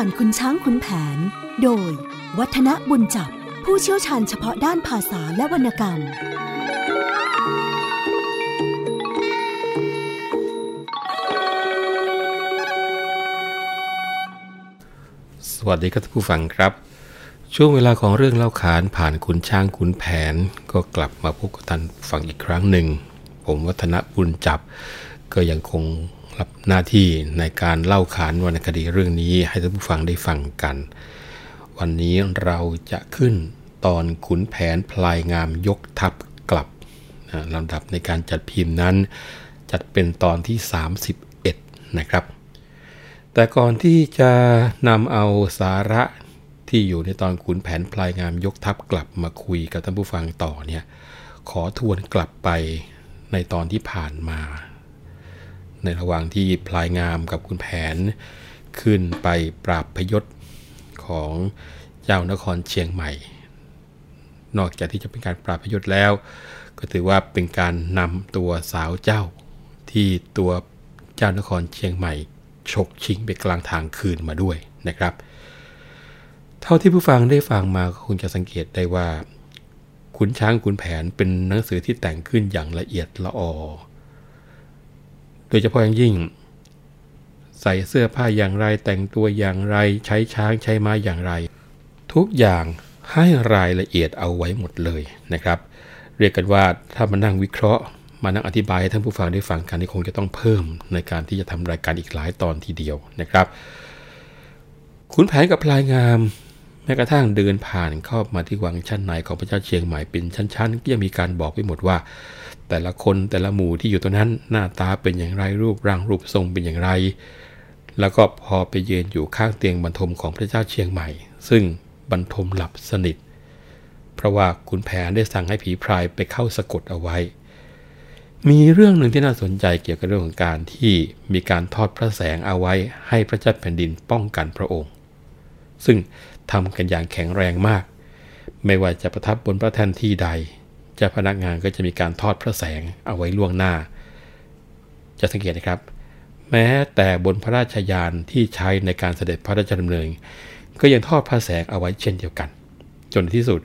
ผ่านคุณช้างคุณแผน โดย วัฒนบุญจับ ผู้เชี่ยวชาญเฉพาะด้านภาษาและวรรณกรรม สวัสดีครับท่านผู้ฟังครับ ช่วงเวลาของเรื่องเล่าขานผ่านคุณช้างคุณแผน ก็กลับมาพบกับท่านฟังอีกครั้งหนึ่ง ผมวัฒนบุญจับก็ยังคง รับหน้าที่ในการเล่าขานวรรณคดีเรื่องนี้ให้ท่านผู้ฟังได้ฟังกัน วันนี้เราจะขึ้นตอนขุนแผนพลายงามยกทัพกลับนะลำดับในการจัดพิมพ์นั้น จัดเป็นตอนที่ 31 นะครับ แต่ก่อนที่จะนำเอาสาระที่อยู่ในตอนขุนแผนพลายงามยกทัพกลับมาคุยกับท่านผู้ฟังต่อเนี่ยขอทวนกลับไปในตอนที่ผ่านมา ในระหว่างที่พลายงามกับคุณแผน ขึ้นไปปราบพยศของเจ้านครเชียงใหม่ นอกจากที่จะเป็นการปราบพยศแล้ว ก็ถือว่าเป็นการนำตัวสาวเจ้า ที่ตัวเจ้านครเชียงใหม่ฉกชิงไปกลางทางคืนมาด้วยนะครับ เท่าที่ผู้ฟังได้ฟังมาคงจะสังเกตได้ว่าขุนช้างขุนแผนเป็นหนังสือที่แต่งขึ้นอย่างละเอียดละออ โดยเฉพาะอย่างยิ่ง ใส่เสื้อผ้าอย่างไรแต่งตัวอย่างไรใช้ช้างใช้ม้าอย่างไร ทุกอย่างให้รายละเอียดเอาไว้หมดเลยนะครับ เรียกกันว่าถ้ามานั่งวิเคราะห์ มานั่งอธิบายให้ท่านผู้ฟังได้ฟังกันนี่คงจะต้องเพิ่มในการที่จะทำรายการอีกหลายตอนทีเดียวนะครับขุนแผนกับพลายงามแม้กระทั่งเดินผ่านเข้ามาที่วังชั้นในของพระเจ้าเชียงใหม่เป็นชั้นๆก็ยังมีการบอกไว้หมดว่า แต่ละคนแต่ละหมู่ที่อยู่ตรงนั้นหน้าตาเป็นอย่างไรรูปร่างรูปทรงเป็นอย่างไร แล้วก็พอไปเยืนอยู่ข้างเตียงบรรทมของพระเจ้าเชียงใหม่ ซึ่งบรรทมหลับสนิท เพราะว่าขุนแผนได้สั่งให้ผีพรายไปเข้าสะกดเอาไว้ มีเรื่องหนึ่งที่น่าสนใจเกี่ยวกับเรื่องของการที่มีการทอดพระแสงเอาไว้ให้พระเจ้าแผ่นดินป้องกันพระองค์ ซึ่งทำกันอย่างแข็งแรงมาก ไม่ว่าจะประทับบนพระแท่นที่ใด เจ้าพนักงานก็จะมีการทอดพระแสงเอาไว้ล่วงหน้า จะสังเกตนะครับ แม้แต่บนพระราชยานที่ใช้ในการเสด็จพระราชดำเนิน ก็ยังทอดพระแสงเอาไว้เช่นเดียวกัน จนที่สุด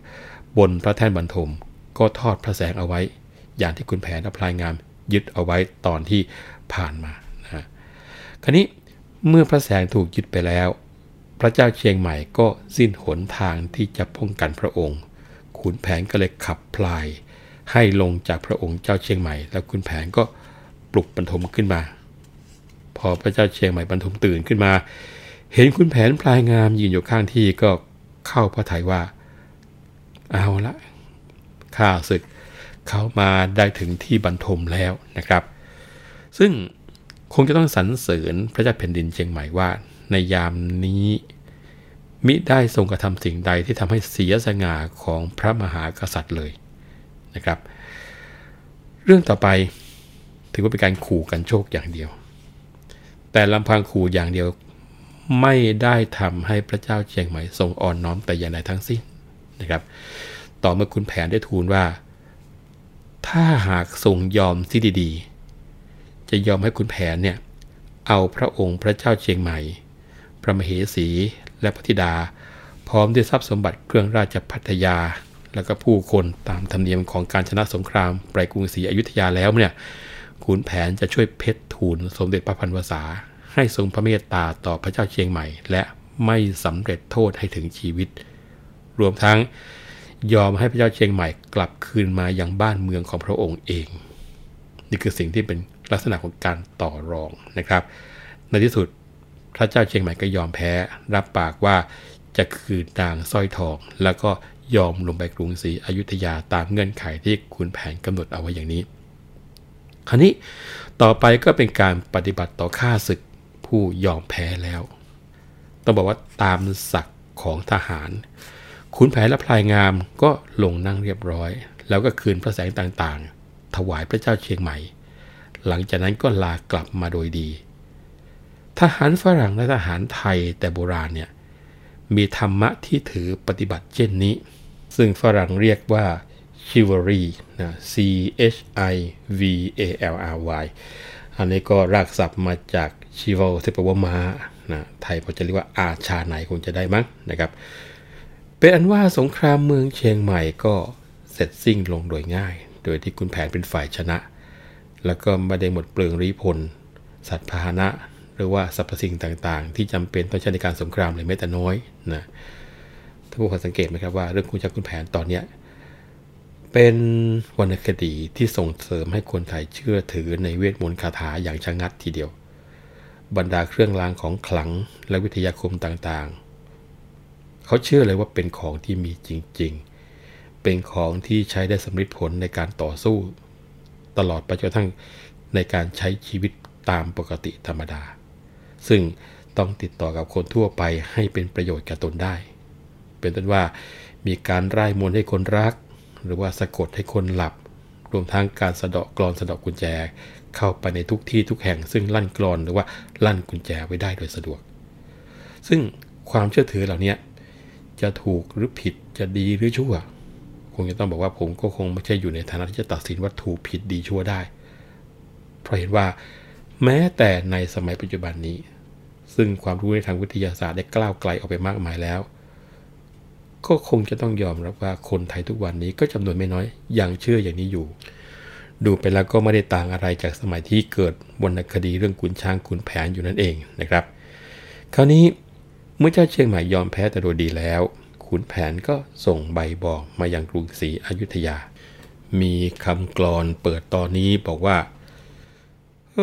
บนพระแท่นบรรทมก็ทอดพระแสงเอาไว้ อย่างที่คุณแผนอพลายงามยึดเอาไว้ตอนที่ผ่านมานะคราวนี้เมื่อพระแสงถูกยึดไปแล้ว พระเจ้าเชียงใหม่ก็สิ้นหนทางที่จะป้องกันพระองค์ ขุนแผนก็เลยขับพลาย ให้ลงจากพระองค์เจ้าเชียงใหม่ แล้วขุนแผนก็ปลุกบรรทมขึ้นมา พอพระเจ้าเชียงใหม่บรรทมตื่นขึ้นมา เห็นขุนแผนพลายงามยืนอยู่ข้างที่ก็เข้าพระทัยว่า เอาละข้าศึกเขามาได้ถึงที่บรรทมแล้วนะครับ ซึ่งคงจะต้องสรรเสริญพระเจ้าแผ่นดินเชียงใหม่ว่า ในยามนี้ มิได้ทรงกระทำสิ่งใดที่ทำให้เสียสง่าของพระมหากษัตริย์เลยนะครับ เรื่องต่อไปถือว่าเป็นการขู่กันโชคอย่างเดียว แต่ลำพังขู่อย่างเดียวไม่ได้ทำให้พระเจ้าเชียงใหม่ทรงอ่อนน้อมแต่อย่างใดทั้งสิ้นนะครับ ต่อเมื่อคุณแผนได้ทูลว่า ถ้าหากทรงยอมที่ดี ๆ จะยอมให้คุณแผนเนี่ยเอาพระองค์พระเจ้าเชียงใหม่ พระมเหสี และพระธิดา พร้อมด้วยทรัพย์สมบัติเครื่องราชพัทยา แล้วก็ผู้คนตามธรรมเนียมของการชนะสงครามไปกรุงศรีอยุธยาแล้วเนี่ยขุนแผนจะช่วยเพชรทูลสมเด็จพระพันวษา ให้ทรงพระเมตตาต่อพระเจ้าเชียงใหม่ และไม่สำเร็จโทษให้ถึงชีวิต รวมทั้งยอมให้พระเจ้าเชียงใหม่กลับคืนมายังบ้านเมืองของพระองค์เอง นี่คือสิ่งที่เป็นลักษณะของการต่อรองนะครับ ในที่สุด พระเจ้าเชียงใหม่ก็ยอมแพ้รับปากว่าจะคืนนางสร้อยทอง แล้วก็ยอมลงไปกรุงศรีอยุธยาตามเงื่อนไขที่คุณแผนกำหนดเอาไว้อย่างนี้ คราวนี้ต่อไปก็เป็นการปฏิบัติต่อข้าศึกผู้ยอมแพ้แล้ว ต้องบอกว่าตามศักดิ์ของทหารขุนแผนและพลายงามก็ลงนั่งเรียบร้อย แล้วก็คืนพระแสงต่างๆ ถวายพระเจ้าเชียงใหม่ หลังจากนั้นก็ลากลับมาโดยดี ทหารฝรั่งและทหารไทยแต่โบราณเนี่ยมีธรรมะที่ถือปฏิบัติเช่นนี้ ซึ่งฝรั่งเรียกว่า chivalry นะ C H I V A L R Y อันนี้ก็รากศัพท์มาจาก chival ที่แปลว่าม้านะไทยพอจะเรียกว่าอาชาไหนคงจะได้มั้งนะครับ เป็นอันว่าสงครามเมืองเชียงใหม่ก็เสร็จสิ้นลงโดยง่าย โดยที่คุณแผนเป็นฝ่ายชนะ แล้วก็ไม่ได้หมดเปลืองรีพล สัตว์พาหนะ รือว่าสรรพสิ่งต่างๆ ที่จำเป็นต้องใช้ในการสงครามเลยแม้แต่น้อยนะท่านผู้ฟังสังเกตไหมครับว่าเรื่องคุณจักคุณแผนตอนเนี้ยเป็นวรรณคดีที่ส่งเสริมให้คนไทยเชื่อถือในเวทมนต์คาถาอย่างชะงัดทีเดียว บรรดาเครื่องรางของขลังและวิทยาคมต่างๆ เขาเชื่อเลยว่าเป็นของที่มีจริงๆ เป็นของที่ใช้ได้สำเร็จผลในการต่อสู้ ตลอดไปจนกระทั่งในการใช้ชีวิตตามปกติธรรมดา ซึ่งต้องติดต่อกับคนทั่วไปให้เป็นประโยชน์กับตนได้ เป็นต้นว่ามีการไร้มนต์ให้คนรัก หรือว่าสะกดให้คนหลับ รวมทั้งการสะเดาะกรอนสะเดาะกุญแจ เข้าไปในทุกที่ทุกแห่ง ซึ่งลั่นกรอนหรือว่าลั่นกุญแจไว้ได้โดยสะดวก ซึ่งความเชื่อถือเหล่านี้จะถูกหรือผิดจะดีหรือชั่ว คงจะต้องบอกว่าผมก็คงไม่ใช่อยู่ในฐานะที่จะตัดสินว่าถูกผิดดีชั่วได้ เพราะเห็นว่า แม้แต่ในสมัยปัจจุบันนี้ ซึ่งความรู้ในทางวิทยาศาสตร์ได้กล้าวไกลออกไปมากมายแล้ว ก็คงจะต้องยอมรับว่าคนไทยทุกวันนี้ก็จำนวนไม่น้อยยังเชื่ออย่างนี้อยู่ ดูไปแล้วก็ไม่ได้ต่างอะไรจากสมัยที่เกิดวรรณคดีเรื่องขุนช้างขุนแผนอยู่นั่นเองนะครับ คราวนี้เมื่อเจ้าเชียงใหม่ยอมแพ้แต่โดยดีแล้วขุนแผนก็ส่งใบบอกมายังกรุงศรีอยุธยา มีคำกลอนเปิดตอนนี้บอกว่า คร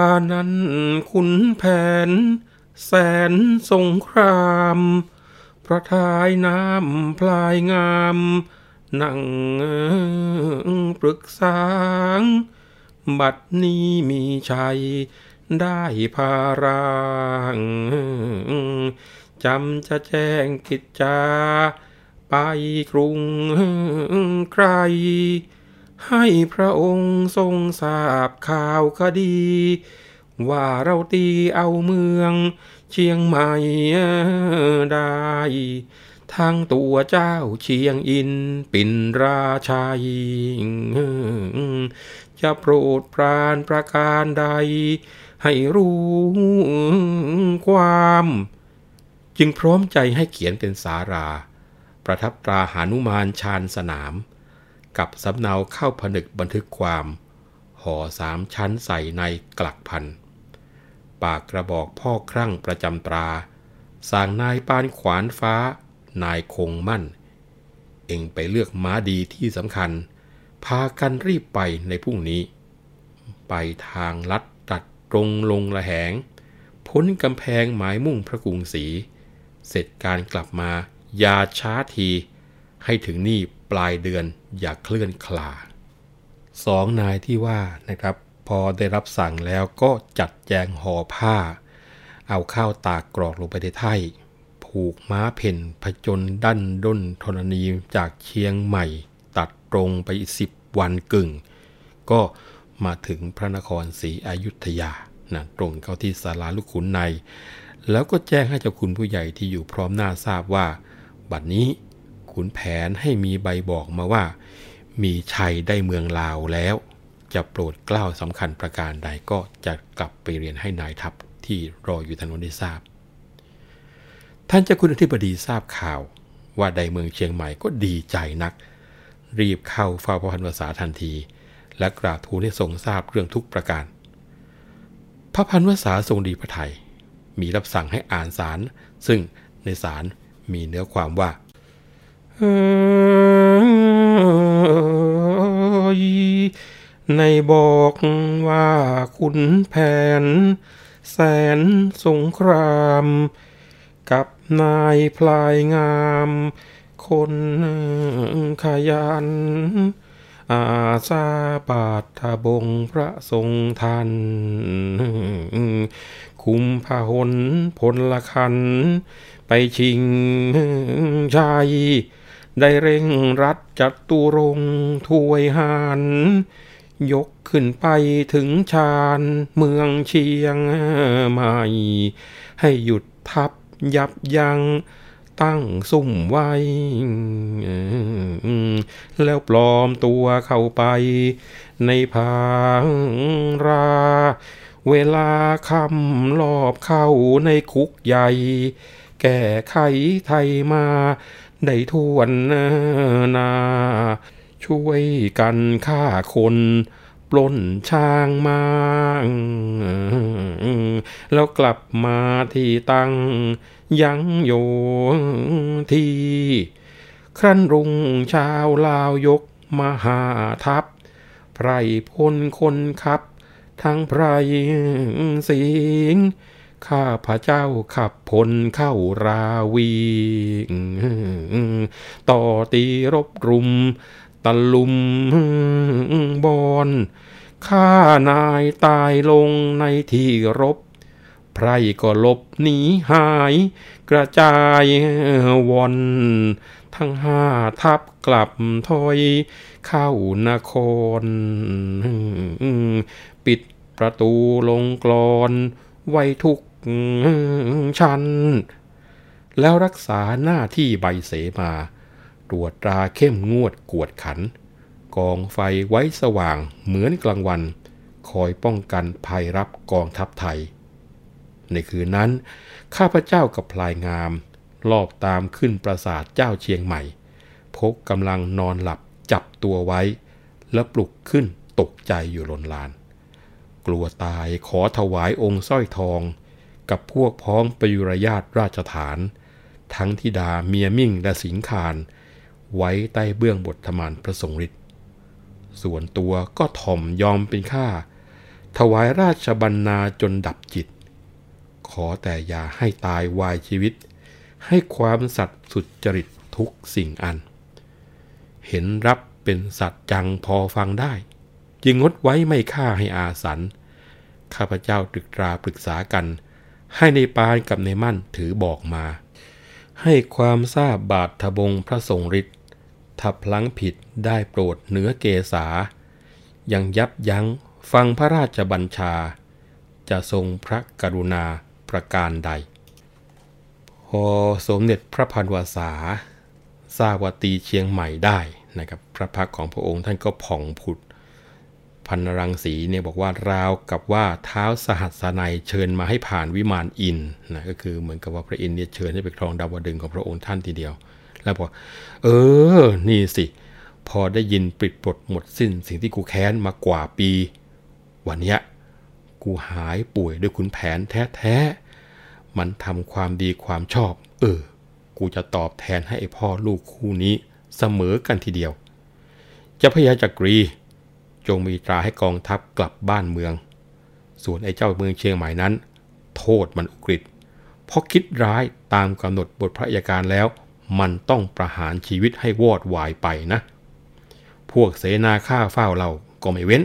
านั้นขุนแผน แสนสงคราม พระทายน้ำพลายงามนั่งปรึกษาบัดนี้มีชัยได้พาราง จำจะแจ้งกิจจา ไปกรุงใครให้พระองค์ทรงทราบข่าวคดี ว่าเราตีเอาเมืองเชียงใหม่ได้ทางตัวเจ้าเชียงอินปินราชัย จะโปรดปรานประการใด ให้รู้ความ จึงพร้อมใจให้เขียนเป็นสารา ประทับตราหานุมานชานสนาม กับสำเนาเข้าผนึกบันทึกความ ห่อสามชั้นใส่ในกลักพัน ปากกระบอกพ่อครั่งประจำตรา สางนายปานขวานฟ้า นายคงมั่น เองไปเลือกม้าดีที่สำคัญ พากันรีบไปในพรุ่งนี้ ไปทางลัดตัดตรงลงละแหง พ้นกำแพงหมายมุ่งพระกรุงศรี เสร็จการกลับมา อย่าช้าที ให้ถึงนี่ปลายเดือนอย่าเคลื่อนคลาสองนายที่ว่านะครับ พอได้รับสั่งแล้วก็จัดแจงห่อผ้า เอาข้าวตากกรอกลงไปในไถ่ผูกม้าเพ่นผจญดั้นด้นธรณีจากเชียงใหม่ ตัดตรงไปสิบวันกึ่ง ก็มาถึงพระนครศรีอยุธยานะตรงเข้าที่ศาลาลูกขุนใน แล้วก็แจ้งให้เจ้าคุณผู้ใหญ่ที่อยู่พร้อมหน้าทราบว่า บัดนี้ขุนแผนให้มีใบบอกมาว่า มีชัยได้เมืองลาวแล้ว จะโปรดกล้าวสำคัญประการใดก็จะกลับไปเรียนให้นายทัพที่รออยู่ทางนนได้ทราบ ท่านเจ้าคุณอธิบดีทราบข่าว ว่าใดเมืองเชียงใหม่ก็ดีใจนัก รีบเข้าเฝ้าพระพันวษาทันที และกราบทูลให้ทรงทราบเรื่องทุกประการ พระพันวษาทรงดีพระไทย มีรับสั่งให้อ่านสาร ซึ่งในสารมีเนื้อความว่าในบอกว่าคุณแผน แสนสงคราม กับนายพลายงาม คนขยัน อาซาปาทบงพระทรงทัน คุมพหนพลละคัน ไปชิงชัยได้เร่งรัดจัดตุรงถวยหานยกขึ้นไปถึงชานเมืองเชียงใหม่ ให้หยุดทับยับยั้งตั้งซุ่มไว้ แล้วปลอมตัวเข้าไปในผางรา เวลาคำลอบเข้าในคุกใหญ่ แก้ไขไทยมา ได้ทวนนา ช่วยกันฆ่าคนปล้นช้างมาแล้วกลับมาที่ตั้ง ยังโยทีครั้นรุงชาวลาวยกมหาทัพไพรพลคนขับ ทั้งไพรสิงข้าพระเจ้าขับพลเข้าราวี ต่อตีรบรุม ตะลุมบอนข้านายตายลงในที่รบ ไพรก็ลบหนีหาย กระจายวอนทั้งห้าทับกลับถอย เข้านคร ปิด ประตูลงกรอนไว้ทุกชั้น แล้วรักษาหน้าที่ใบเสมา ตรวจตราเข้มงวดกวดขัน กองไฟไว้สว่างเหมือนกลางวัน คอยป้องกันภัยรับกองทัพไทย ในคืนนั้น ข้าพเจ้ากับพลายงาม ลอบตามขึ้นปราสาทเจ้าเชียงใหม่ พบกำลังนอนหลับจับตัวไว้ แล้วปลุกขึ้นตกใจอยู่ลนลาน กลัวตายขอถวายองค์สร้อยทอง กับพวกพ้องประยุรญาตราชฐาน ทั้งธิดาเมียมิ่งและสิงคารไว้ใต้เบื้องบทธมานพระสงฆ์ฤทธิส่วนตัวก็ถ่อมยอมเป็นข้าถวายราชบรรณาจนดับจิต ขอแต่อย่าให้ตายวายชีวิต ให้ความสัตย์สุจริตทุกสิ่งอัน เห็นรับเป็นสัตว์จังพอฟังได้ จึงงดไว้ไม่ฆ่าให้อาสัน ข้าพเจ้าตรึกตราปรึกษากัน ให้ในปานกับในมั่นถือบอกมา ให้ความทราบบาททบงพระทรงฤทธิ์ถ้าพลั้งผิดได้โปรดเหนือเกษายังยับยั้งฟังพระราชบัญชา จะทรงพระกรุณาประการใด พอสมเด็จพระพันวษาทราบว่าตีเชียงใหม่ได้นะครับ พระพักของพระองค์ท่านก็ผ่องผุด พันรังสีเนี่ยบอกว่าราวกับว่าเท้าสหัสนัยเชิญมาให้ผ่านวิมานอินนะก็คือเหมือนกับว่าพระอินทร์เนี่ยเชิญให้ไปครองดาวดึงของพระองค์ท่านทีเดียว แล้วบอกเออ นี่สิ พอได้ยินปิดปลดหมดสิ้นสิ่งที่กูแค้นมากว่าปี วันเนี้ยกูหายป่วยด้วยขุนแผนแท้ๆ มันทำความดีความชอบ เออ กูจะตอบแทนให้ไอพ่อลูกคู่นี้เสมอกันทีเดียวจะพยาจักรี จงมีตราให้กองทัพกลับบ้านเมือง ส่วนไอ้เจ้าเมืองเชียงใหม่นั้น โทษมันอุกฤษเพราะคิดร้ายตามกำหนดบทพระยาการแล้ว มันต้องประหารชีวิตให้วอดวายไปนะ พวกเสนาฆ่าเฝ้าเราก็ไม่เว้น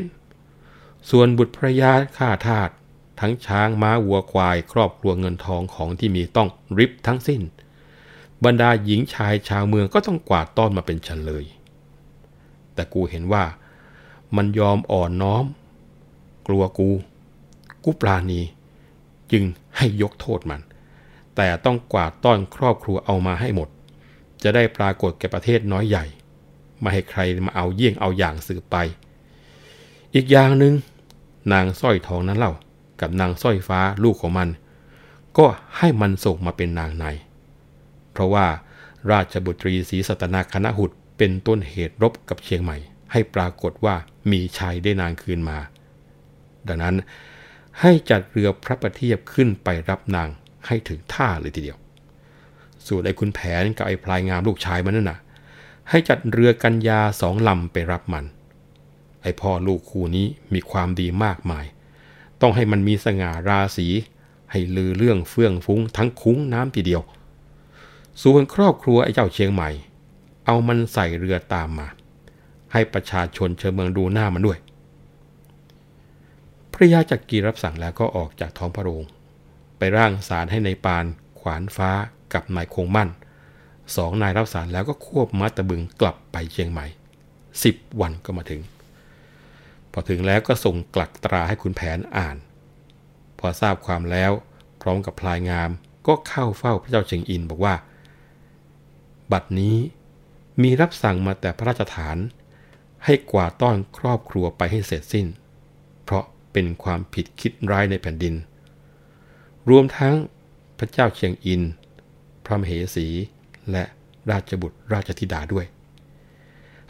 ส่วนบุตรภระยาฆ่าทาสทั้งช้างม้าวัวควายครอบครัวเงินทองของที่มีต้องริบทั้งสิ้น บรรดาหญิงชายชาวเมืองก็ต้องกวาดต้อนมาเป็นฉันเลย แต่กูเห็นว่า มันยอมอ่อนน้อม กลัวกู กูปลาณี จึงให้ยกโทษมัน แต่ต้องกวาดต้อนครอบครัวเอามาให้หมด จะได้ปรากฏแก่ประเทศน้อยใหญ่ ไม่ให้ใครมาเอาเยี่ยงเอาอย่างสืบไป อีกอย่างหนึง่งนางสร้อยทองนั้นเล่ากับนางสร้อยฟ้าลูกของมัน ก็ให้มันส่งมาเป็นนางใน เพราะว่าราชบุตรีศรีสัตนาคณะหุดเป็นต้นเหตุรบกับเชียงใหม่ ให้ปรากฏว่ามีชายได้นางคืนมา ดังนั้นให้จัดเรือพระประเทียบขึ้นไปรับนางให้ถึงท่าเลยทีเดียว ส่วนไอ้คุณแผนกับไอ้พลายงามลูกชายมันนั่นน่ะ ให้จัดเรือกัญญาสองลำไปรับมัน ไอ้พ่อลูกคู่นี้มีความดีมากมาย ต้องให้มันมีสง่าราศีให้ลือเรื่องเฟื่องฟุ้งทั้งคุ้งน้ำทีเดียว ส่วนครอบครัวไอ้เจ้าเชียงใหม่ เอามันใส่เรือตามมา ให้ประชาชนเชิญเมืองดูหน้ามันด้วย พระยาจักรีรับสั่งแล้วก็ออกจากท้องพระโรง ไปร่างสารให้ในปาน ขวานฟ้ากับนายคงมั่นสองนายรับสารแล้วก็ควบมัตตบึงกลับไปเชียงใหม่สิบวันก็มาถึง พอถึงแล้วก็ส่งกลักตราให้คุณแผนอ่าน พอทราบความแล้วพร้อมกับพลายงามก็เข้าเฝ้าพระเจ้าเชียงอินบอกว่า บัดนี้มีรับสั่งมาแต่พระราชฐาน ให้กวาดต้อนครอบครัวไปให้เสร็จสิ้น เพราะเป็นความผิดคิดร้ายในแผ่นดิน รวมทั้งพระเจ้าเชียงอิน พระมเหสี และราชบุตรราชธิดาด้วย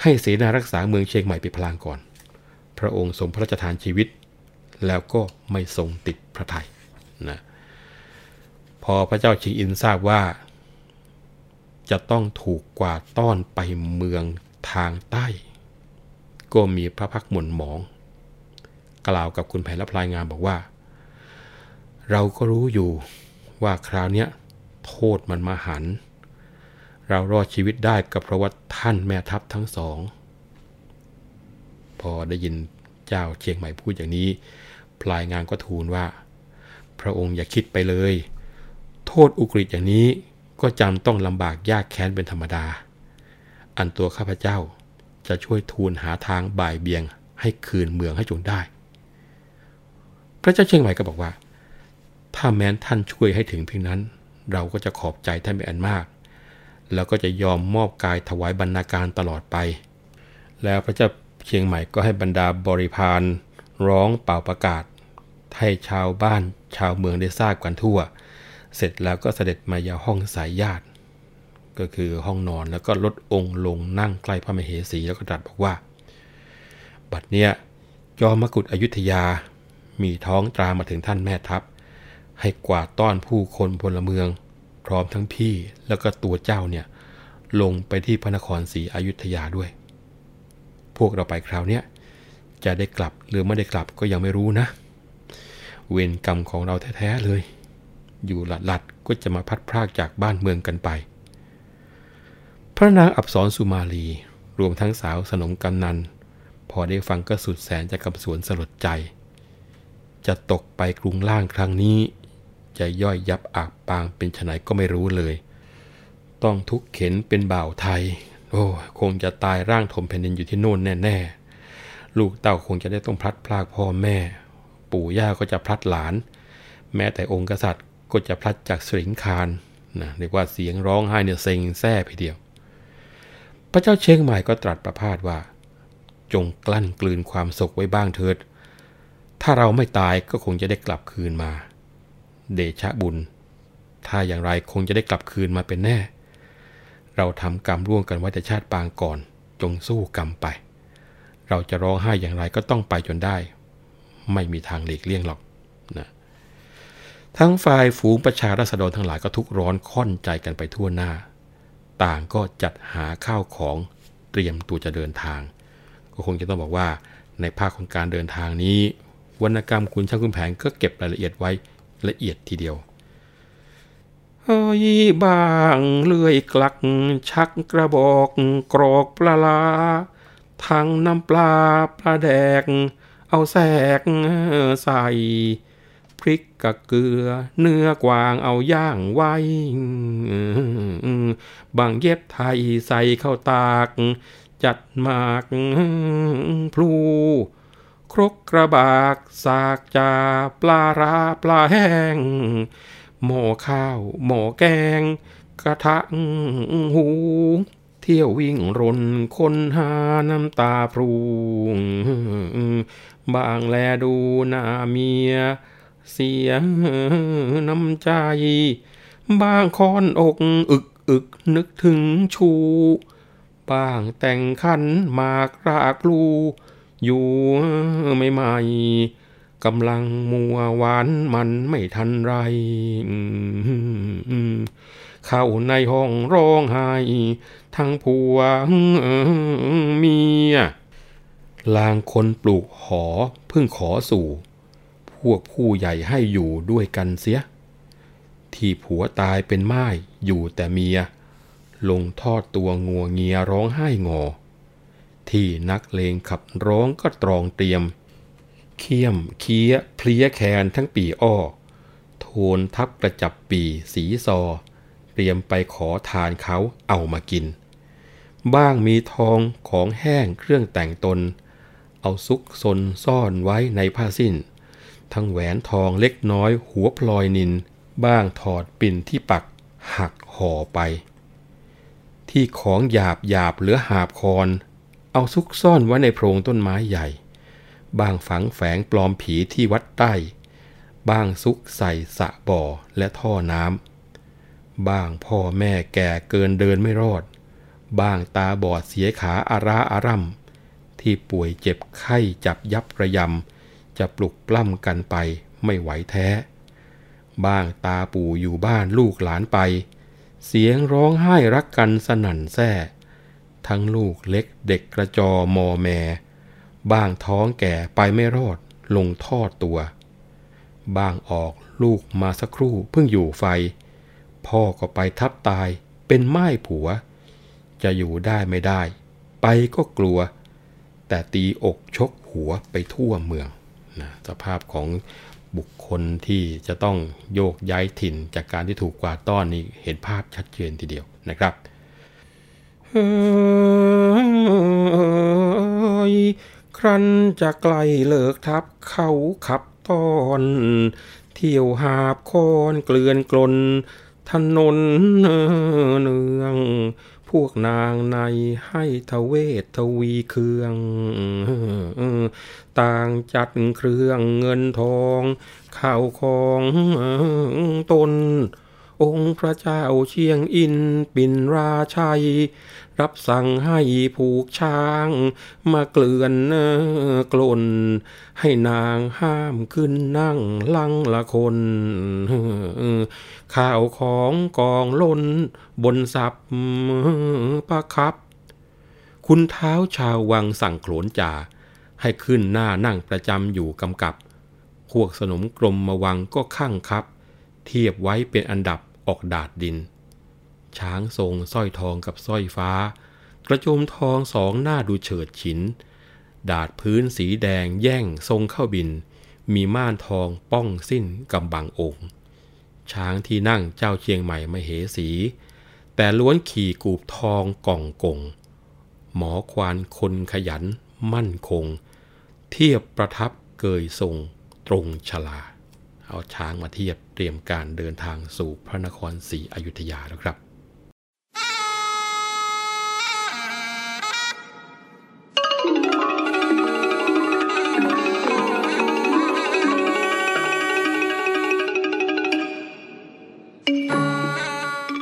ให้เสนารักษาเมืองเชียงใหม่ไปพลางก่อน พระองค์ทรงพระราชทานชีวิต แล้วก็ไม่ทรงติดพระทยัยนะพอพระเจ้าเชียงอินทราบว่า จะต้องถูกกวาดต้อนไปเมืองทางใต้ ก็มีพระพักหม่นหมอง กล่าวกับคุณแผนละพลายงานบอกว่า เราก็รู้อยู่ว่าคราวนี้โทษมันมาหัน เรารอดชีวิตได้ก็เพราะว่าท่านแม่ทัพทั้งสอง พอได้ยินเจ้าเชียงใหม่พูดอย่างนี้ พลายงานก็ทูลว่า พระองค์อย่าคิดไปเลย โทษอุกฤษอย่างนี้ก็จำต้องลำบากยากแค้นเป็นธรรมดา อันตัวข้าพเจ้า จะช่วยทูลหาทางบ่ายเบียงให้คืนเมืองให้จงได้ พระเจ้าเชียงใหม่ก็บอกว่า ถ้าแม้นท่านช่วยให้ถึงเพียงนั้น เราก็จะขอบใจท่านเป็นอันมาก แล้วก็จะยอมมอบกายถวายบรรณาการตลอดไป แล้วพระเจ้าเชียงใหม่ก็ให้บรรดาบริพารร้องเป่าประกาศ ให้ชาวบ้านชาวเมืองได้ทราบกันทั่ว เสร็จแล้วก็เสด็จมายาห้องสายญาติ ก็คือห้องนอนแล้วก็ลดองค์ลงนั่งใกล้พระมเหสีแล้วก็ตรัสบอกว่า บัดเนี้ยจอมกุฎอยุธยา มีท้องตรามาถึงท่านแม่ทัพ ให้กวาดต้อนผู้คนพลเมือง พร้อมทั้งพี่แล้วก็ตัวเจ้าเนี่ยลงไปที่พระนครศรีอยุธยาด้วย พวกเราไปคราวเนี้ยจะได้กลับหรือไม่ได้กลับก็ยังไม่รู้นะ เวรกรรมของเราแท้ๆเลย อยู่หลัดๆก็จะมาพัดพรากจากบ้านเมืองกันไป พระนางอับสรสุมาลี รวมทั้งสาวสนมกำนัน พอได้ฟังก็สุดแสนจะกำสวนสลดใจ จะตกไปกรุงล่างครั้งนี้ จะย่อยยับอักปางเป็นไนก็ไม่รู้เลย ต้องทุกเข็นเป็นบ่าวไทย โอ้คงจะตายร่างถมแผ่นดินอยู่ที่โน่นแน่ๆ ลูกเต้าคงจะได้ต้องพลัดพรากพ่อแม่ ปู่ย่าก็จะพลัดหลาน แม้แต่องค์กษัตริย์ก็จะพลัดจากสิงคารนะเรียกว่าเสียงร้องไห้เนี่ยเซ็งแซ่ไปเดียว พระเจ้าเชียงใหม่ก็ตรัสประพาสว่า จงกลั้นกลืนความโศกไว้บ้างเถิด ถ้าเราไม่ตายก็คงจะได้กลับคืนมา เดชะบุญ ถ้าอย่างไรคงจะได้กลับคืนมาเป็นแน่ เราทำกรรมร่วงกันไว้แต่ชาติปางก่อน จงสู้กรรมไป เราจะร้องไห้อย่างไรก็ต้องไปจนได้ ไม่มีทางหลีกเลี่ยงหรอกนะทั้งฝ่ายฝูงประชาราษฎรทั้งหลายก็ทุกร้อนค่อนใจกันไปทั่วหน้า ต่างก็จัดหาข้าวของเตรียมตัวจะเดินทาง ก็คงจะต้องบอกว่าในภาคของการเดินทางนี้ วรรณกรรมคุณช่างคุณแผนก็เก็บรายละเอียดไว้ละเอียดทีเดียวเฮ้ยบางเลื่อยกลัก ชักกระบอกกรอกปลาลาทั้งน้ำปลาปลาแดก เอาแสกใส่ กกับเกลือ เนื้อกวางเอาย่างไว้บางเย็บไทยใส่เข้าตาก จัดหมากพลู ครกกระบาก สากจาปลาราปลาแห้ง หม้อข้าว หม้อแกง กระทะหู เที่ยววิ่งรนคนหาน้ำตาพรูบางแลดูหน้าเมีย เสียงน้ำใจบางคอนอกอึกอึกนึกถึงชูบางแต่งขันหมากรากลู อยู่ไม่ไม่กำลังมัวหวานมันไม่ทันไร เข้าในห้องร้องไห้ทั้งผัวเมียลางคนปลูกหอเพิ่งขอสู่ วกผู้ใหญ่ให้อยู่ด้วยกันเสีย ที่ผัวตายเป็นไม้อยู่แต่เมีย ลงทอดตัวงัวเงียร้องไห้งอ ที่นักเลงขับร้องก็ตรองเตรียม เคียมเคี้ยเพลียแคนทั้งปีอ้อ โทนทับกระจับปีสีซอ เตรียมไปขอทานเขาเอามากิน บ้างมีทองของแห้งเครื่องแต่งตนเอาซุกซนซ่อนไว้ในผ้าสิ้น ทั้งแหวนทองเล็กน้อยหัวพลอยนิน บ้างถอดปิ่นที่ปักหักห่อไป ที่ของหยาบหยาบเหลือหาบคอนเอาซุกซ่อนไว้ในโพรงต้นไม้ใหญ่ บ้างฝังแฝงปลอมผีที่วัดใต้ บ้างซุกใส่สะบ่อและท่อน้ำบ้างพ่อแม่แก่เกินเดินไม่รอด บ้างตาบอดเสียขาอาราอาร่ำที่ป่วยเจ็บไข้จับยับระยำ จะปลุกปล้ำกันไปไม่ไหวแท้ บ้างตาปู่อยู่บ้านลูกหลานไป เสียงร้องไห้รักกันสนั่นแท้ทั้งลูกเล็กเด็กกระจอมอแม บ้างท้องแก่ไปไม่รอดลงทอดตัว บ้างออกลูกมาสักครู่เพิ่งอยู่ไฟ พ่อก็ไปทับตายเป็นไม้ผัว จะอยู่ได้ไม่ได้ ไปก็กลัว แต่ตีอกชกหัวไปทั่วเมือง นะสภาพของบุคคลที่จะต้องโยกย้ายถิ่นจากการที่ถูกกวาดต้อนนี่เห็นภาพชัดเจนทีเดียวนะครับครั้นจะไกลเลิกทับเขาขับตอน เที่ยวหาบคอนเกลื่อนกลนถนนเนือง พวกนางในให้ทเวททวีเครื่อง ต่างจัดเครื่องเงินทองข้าวของตน องค์พระเจ้าเชียงอินปินราชัย รับสั่งให้ผูกช้าง มาเกลื่อนกลน ให้นางห้ามขึ้นนั่งลังละคน ข่าวของกองล้นบนสับประครับ คุณเท้าชาววังสั่งโขนจ่าให้ขึ้นหน้านั่งประจำอยู่กำกับ พวกสนมกรมมาวังก็ข้างครับ เทียบไว้เป็นอันดับ ออกดาดดิน ช้างทรงสร้อยทองกับสร้อยฟ้า กระโจมทองสองหน้าดูเฉิดฉิน ดาดพื้นสีแดงแย่งทรงเข้าบิน มีม่านทองป้องสิ้นกำบังองค์ ช้างที่นั่งเจ้าเชียงใหม่มาเหสี แต่ล้วนขี่กูบทองก่องกง หมอควานคนขยันมั่นคง เทียบประทับเกยทรงตรงชลา เอาช้างมาเทียบเตรียมการเดินทางสู่พระนครศรีอยุธยาแล้วครับ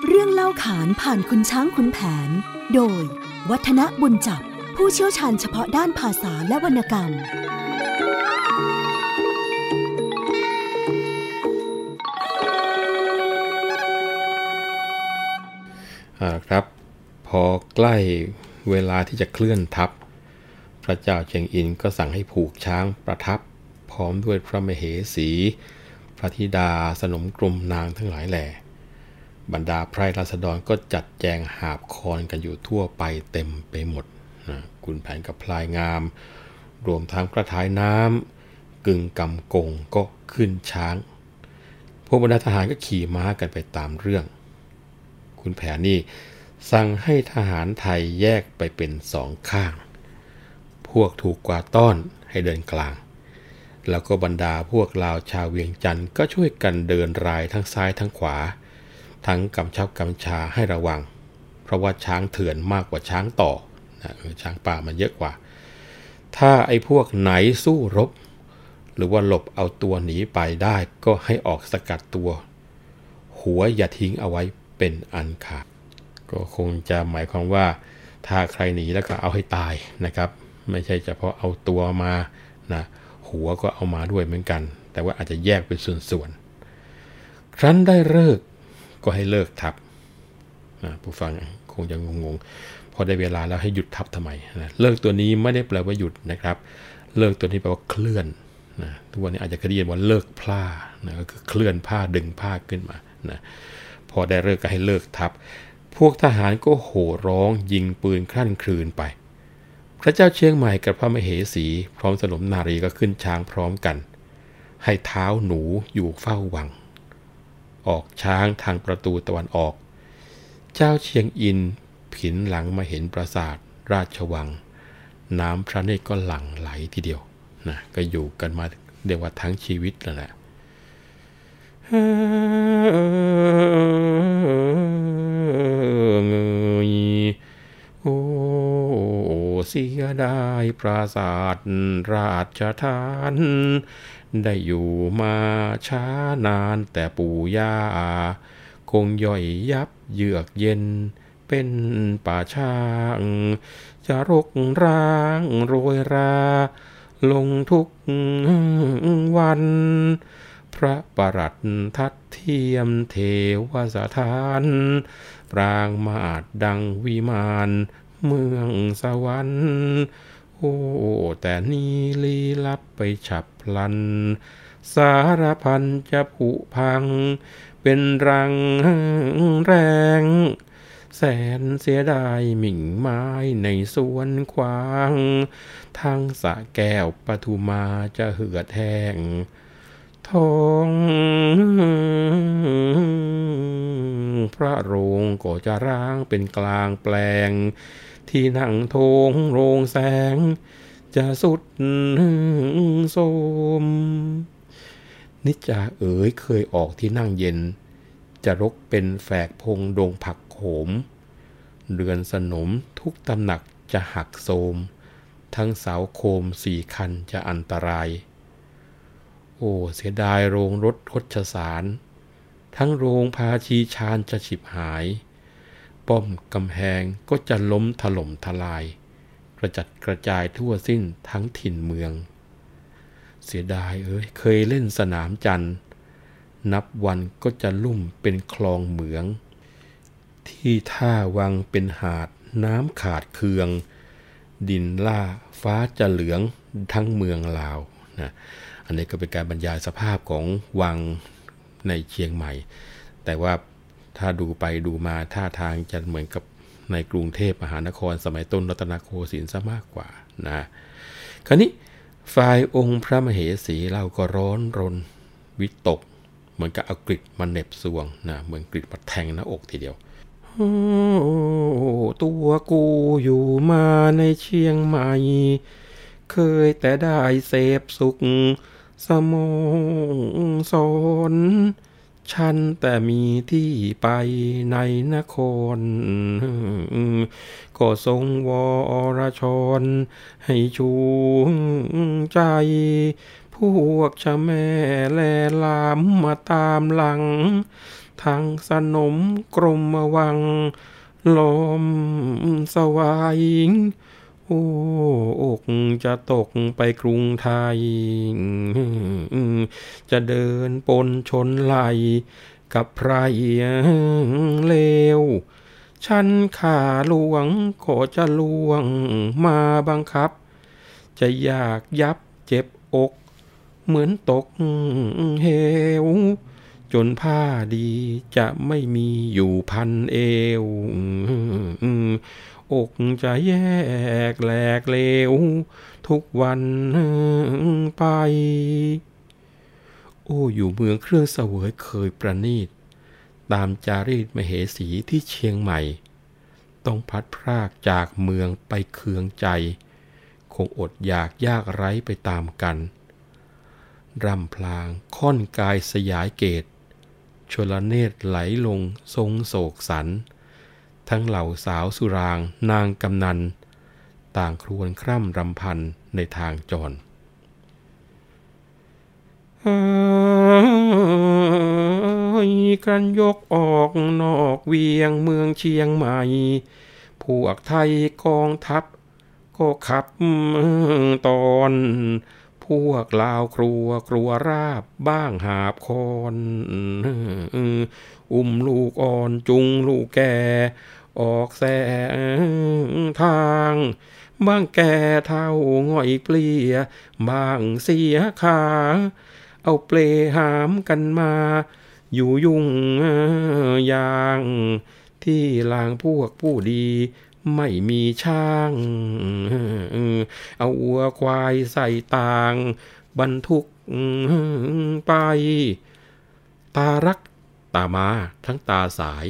เรื่องเล่าขานผ่านคุณช้างคุณแผน โดย วัฒนบุญจับ ผู้เชี่ยวชาญเฉพาะด้านภาษาและวรรณกรรม อ่าครับ พอใกล้เวลาที่จะเคลื่อนทัพ พระเจ้าเชียงอินก็สั่งให้ผูกช้างประทับ พร้อมด้วยพระมเหสี พระธิดาสนมกลุ่มนางทั้งหลายแหล่บรรดาไพร่ราษฎรก็จัดแจงหาบคอนกันอยู่ทั่วไปเต็มไปหมดนะคุณแผนกับพลายงาม รวมทั้งกระท้ายน้ำกึ่งกำกงก็ขึ้นช้าง พวกบรรดาทหารก็ขี่ม้ากันไปตามเรื่อง คุณแผนนี่สั่งให้ทหารไทยแยกไปเป็นสองข้าง พวกถูกกวาดต้อนให้เดินกลาง แล้วก็บรรดาพวกลาวชาวเวียงจันทร์ก็ช่วยกันเดินรายทั้งซ้ายทั้งขวา ทั้งกำชับกำชาให้ระวัง เพราะว่าช้างเถื่อนมากกว่าช้างต่อนะเออช้างป่ามันเยอะกว่า ถ้าไอ้พวกไหนสู้รบ หรือว่าหลบเอาตัวหนีไปได้ก็ให้ออกสกัดตัว หัวอย่าทิ้งเอาไว้ เป็นอันขาดก็คงจะหมายความว่าถ้าใครหนีแล้วก็เอาให้ตายนะครับ ไม่ใช่เฉพาะเอาตัวมานะหัวก็เอามาด้วยเหมือนกัน แต่ว่าอาจจะแยกเป็นส่วนๆครั้นได้เลิกก็ให้เลิกทับนะผู้ฟังคงจะงงๆพอได้เวลาแล้วให้หยุดทับทำไมนะเลิกตัวนี้ไม่ได้แปลว่าหยุดนะครับ เลิกตัวนี้แปลว่าเคลื่อนนะทุกวันนี้อาจจะเคยได้ยินว่าเลิกผ้านะก็คือเคลื่อนผ้าดึงผ้าขึ้นมานะ พอได้เลิกก็ให้เลิกทับ พวกทหารก็โห่ร้องยิงปืนคลั่นคลืนไป พระเจ้าเชียงใหม่กับพระมเหสี พร้อมสนมนารีก็ขึ้นช้างพร้อมกัน ให้เท้าหนูอยู่เฝ้าวัง ออกช้างทางประตูตะวันออก เจ้าเชียงอินผินหลังมาเห็นปราสาทราชวัง น้ำพระเนตรก็หลั่งไหลทีเดียวนะก็อยู่กันมาเรียกว่าทั้งชีวิตแล้วแหละ เงยสียดายปราสาทราชทาน ได้อยู่มาช้านานแต่ปู่ย่า คงย่อยยับเยือกเย็นเป็นป่าช้างจะรกร้างโรยรา ลงทุกวัน พระประหลัดทัดเทียมเทวสถาน ปรางมาดดังวิมานเมืองสวรรค์ โอ้ แต่นี่ลีลับไปฉับพลัน สารพันจะผุพัง เป็นรังแรง แสนเสียดายหมิ่งไม้ในสวนควาง ทางสะแก้วปทุมาจะเหือดแห้ง ทงพระโรงก็จะร้างเป็นกลางแปลง ที่นั่งทงโรงแสง จะสุดโสมนิจาเอ๋ยเคยออกที่นั่งเย็น จะรกเป็นแฝกพงดงผักโขม เรือนสนมทุกตำหนักจะหักโทมทั้งเสาโคมสี่คันจะอันตราย โอ้เสียดายโรงรถคดสาร ทั้งโรงพาชีชานจะฉิบหาย ป้อมกำแพงก็จะล้มถล่มทลาย กระจัดกระจายทั่วสิ้นทั้งถิ่นเมือง เสียดายเอ้ยเคยเล่นสนามจันทร์ นับวันก็จะลุ่มเป็นคลองเหมือง ที่ท่าวังเป็นหาดน้ำขาดเคือง ดินล่าฟ้าจะเหลืองทั้งเมืองลาวนะ อันนี้ก็เป็นการบรรยายสภาพของวังในเชียงใหม่ แต่ว่าถ้าดูไปดูมาท่าทางจะเหมือนกับในกรุงเทพมหานครสมัยต้นรัตนโกสินทร์ซะมากกว่านะคราวนี้ฝ่ายองค์พระมเหสีเราก็ร้อนรนวิตก เหมือนกับเอากริดมาเหน็บสวงนะเหมือนกริดมาแทงหน้าอกทีเดียวตัวกูอยู่มาในเชียงใหม่ เคยแต่ได้เสพสุข สมองสน ฉันแต่มีที่ไปในนคร ก็ทรงวรชน ให้ชูใจ พวกชะแม่แลลามมาตามหลัง ทางสนมกรมวังลมสวาย โอ้อกจะตกไปกรุงไทย จะเดินปนชนไหล กับไพรเลวฉันขาหลวงขอจะลวงมาบังคับ จะอยากยับเจ็บอก เหมือนตกเหว จนผ้าดีจะไม่มีอยู่พันเอว อกจะแยกแหลกเลว ทุกวันไป โอ้อยู่เมืองเครื่องเสวยเคยประนีต ตามจารีตมเหสีที่เชียงใหม่ ต้องพัดพรากจากเมืองไปเคืองใจ คงอดอยากยากไร้ไปตามกันรำพลางค่อนกายสยายเกต ชลเนตรไหลลงทรงโศกสัน ทั้งเหล่าสาวสุราง นางกำนัน ต่างครวญคร่ำรำพันในทางจรกันยกออกนอกเวียงเมืองเชียงใหม่ พวกไทยกองทัพ ก็ขับตอน พวกลาวครัวครัวราบบ้างหาบคอน อุ้มลูกอ่อนจุงลูกแก่ ออกแสงทางบางแก่เท่าง่อยเปลี่ยบางเสียขา เอาเปลหามกันมา อยู่ยุ่งยาง ที่ลางพวกผู้ดีไม่มีช่าง เอาวัวควายใส่ต่าง บรรทุกไป ตารักตามาทั้งตาสาย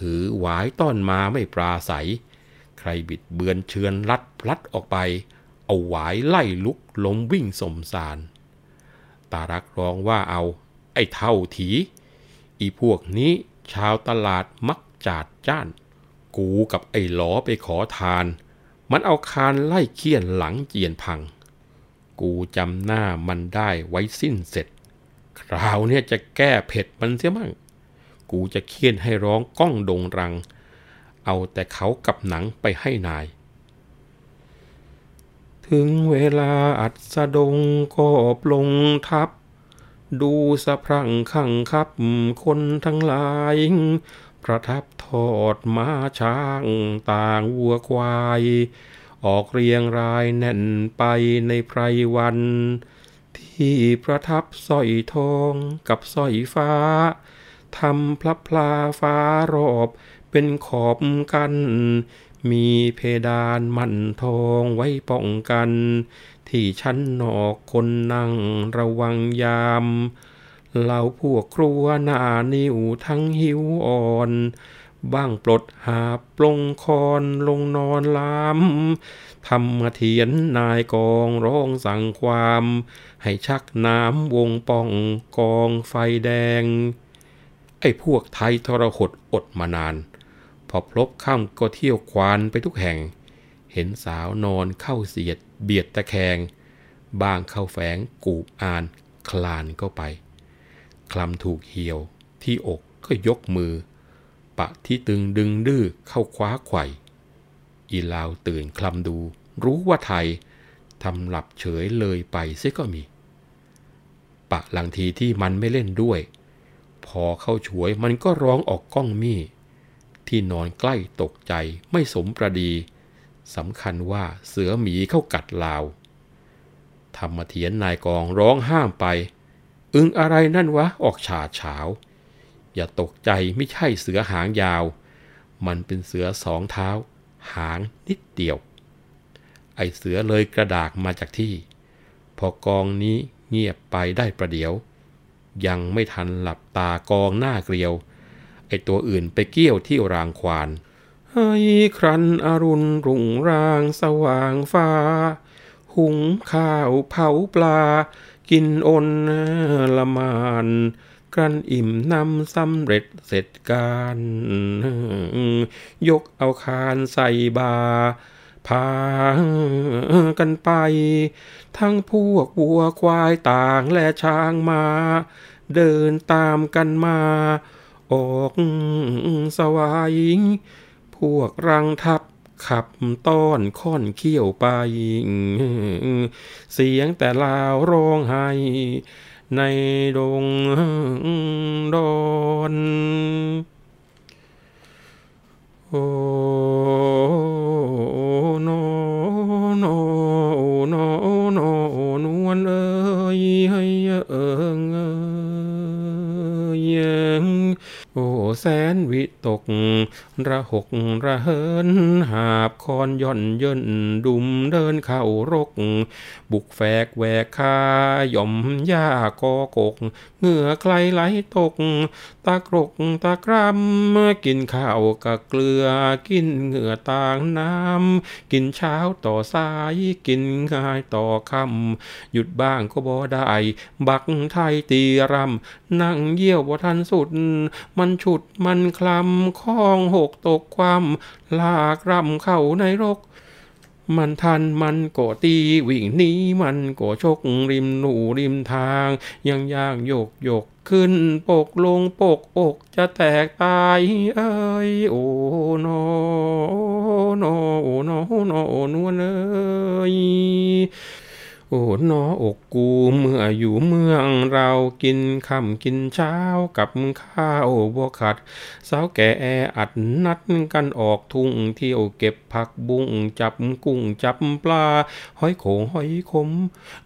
ถือหวายต้อนมาไม่ปราศัย ใครบิดเบือนเชือนลัดพลัดออกไป เอาหวายไล่ลุกล้มวิ่งสมสาร ตารักร้องว่าเอาไอ้เท่าถี อีพวกนี้ชาวตลาดมักจาดจ้าน กูกับไอ้หลอไปขอทาน มันเอาคานไล่เคี่ยนหลังเจียนพัง กูจำหน้ามันได้ไว้สิ้นเสร็จ คราวเนี่ยจะแก้เผ็ดมันเสียมั่ง กูจะเคี่ยนให้ร้องก้องดงรัง เอาแต่เขากับหนังไปให้นาย ถึงเวลาอัดสะดงก็ปลงทับ ดูสะพรั่งขังคับคนทั้งหลาย ประทับทอดม้าช้างต่างวัวควาย ออกเรียงรายแน่นไปในไพรวันที่ประทับสร้อยทองกับสร้อยฟ้า ทำพลับพลาฟ้ารอบเป็นขอบกัน มีเพดานมันทองไว้ป้องกัน ที่ชั้นนอกคนนั่งระวังยามเหล่าพวกครัวหน้านิ้วทั้งหิวอ่อนบ้างปลดหาปลงคอนลงนอนลามทำมาเทียนนายกองร้องสั่งความ ให้ชักน้ำวงป่องกองไฟแดง ไอ้พวกไทยทรหดอดมานาน พอพลบค่ำก็เที่ยวควานไปทุกแห่ง เห็นสาวนอนเข้าเสียด เบียดตะแคง บางเข้าแฝงกูบอ่านคลานก็ไป คลำถูกเหี่ยวที่อกก็ยกมือ ปะที่ตึงดึงดื้อเข้าคว้าไขว่อีลาวตื่นคลำดู รู้ว่าไทยทำหลับเฉยเลยไปเสียก็มี ปะหลังทีที่มันไม่เล่นด้วย พอเข้าช่วยมันก็ร้องออกก้องมี่ ที่นอนใกล้ตกใจไม่สมประดีสำคัญว่าเสือหมีเข้ากัดลาวทำมเถียนนายกองร้องห้ามไป อึงอะไรนั่นวะออกฉาเฉาอย่าตกใจไม่ใช่เสือหางยาว มันเป็นเสือสองเท้า หางนิดเดียว ไอเสือเลยกระดากมาจากที่ พอกองนี้เงียบไปได้ประเดี๋ยว ยังไม่ทันหลับตากองหน้าเกลียว ไอตัวอื่นไปเกี้ยวที่รางควานให้ครันอรุณรุ่งรางสว่างฟ้า หุงข้าวเผาปลา กินอนละมานกรันอิ่มนำสำเร็จเสร็จการ ยกเอาคานใส่บา พากันไป ทั้งพวกวัวควายต่างและช้างมา เดินตามกันมา ออกสวายพวกรังทับขับต้อนค่อนเขี้ยวไป เสียงแต่ลาวร้องไห้ในดงดอนโอ้ ตก ระหกระเหิน หาบคอนย่อนเยินดุมเดินเข้ารก บุกแฝกแหวกคาหย่อมหญ้ากอกก เหงื่อใครไหลตก ตากรกตากรำกินข้าวกับเกลือ กินเหงื่อต่างน้ำ กินเช้าต่อสายกินง่ายต่อคำหยุดบ้างก็บ่ได้บักไทยตีรำนั่งเยี่ยวบ่ทันสุด มันฉุดมันคลำคล้องหกตกความลากรำเข้าในรก มันทันมันก็ตีวิ่งหนีมันก็ชกริมหนูริมทาง ยังย่างโยกโยกขึ้นปกลงปกอกจะแตกตายเอ้ยโอ้โนโนโอ้โนโนโอ้นวลเอ้ย โอ้หนออกกูเมื่ออยู่เมืองเรากินค่ำกินเช้ากับข้าวบวขัด สาวแก่อัดนัดกันออกทุ่งเที่ยวเก็บผักบุ้งจับกุ้งจับปลา หอยโขงหอยขม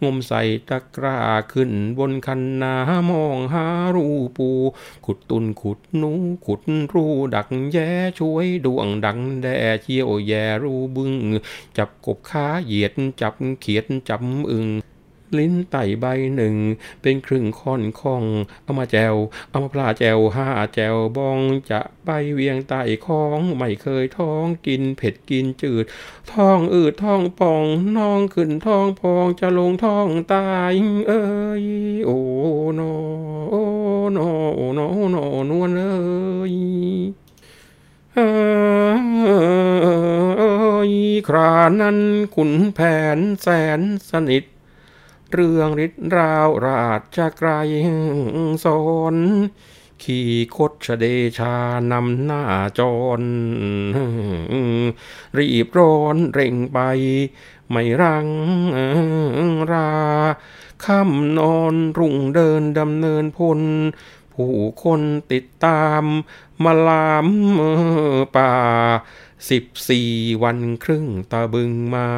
งมใส่ตะกร้าขึ้นบนคันนามองหารูปู ขุดตุนขุดนูขุดรูดักแย่ช่วยดวงดังแด่เชี่ยวแย่รูบึง จับกบขาเหยียดจับเขียดจับอึง ลิ้นไต่ใบหนึ่ง เป็นครึ่งค่อนข้อง เอามาแจว เอามาปลาแจวห้าแจวบองจะไปเวียงไต่ของ ไม่เคยท้องกินเผ็ดกินจืด ท้องอืดท้องป่องน้องขึ้นท้องพองจะลงท้องตายเอ้ยโอ้นโอ้โนโอ้โนโนนวลเอ้ยเอ้ยครานั้นขุนแผนแสนสนิท เรื่องฤทธิ์ราวราชไกรสอนขี่คดชเดชานำหน้าจร รีบร้อนเร่งไป ไม่รังราค่ำนอนรุ่งเดินดำเนินพล ผู้คนติดตาม มาหลามป่า สิบสี่วันครึ่งตะบึงมา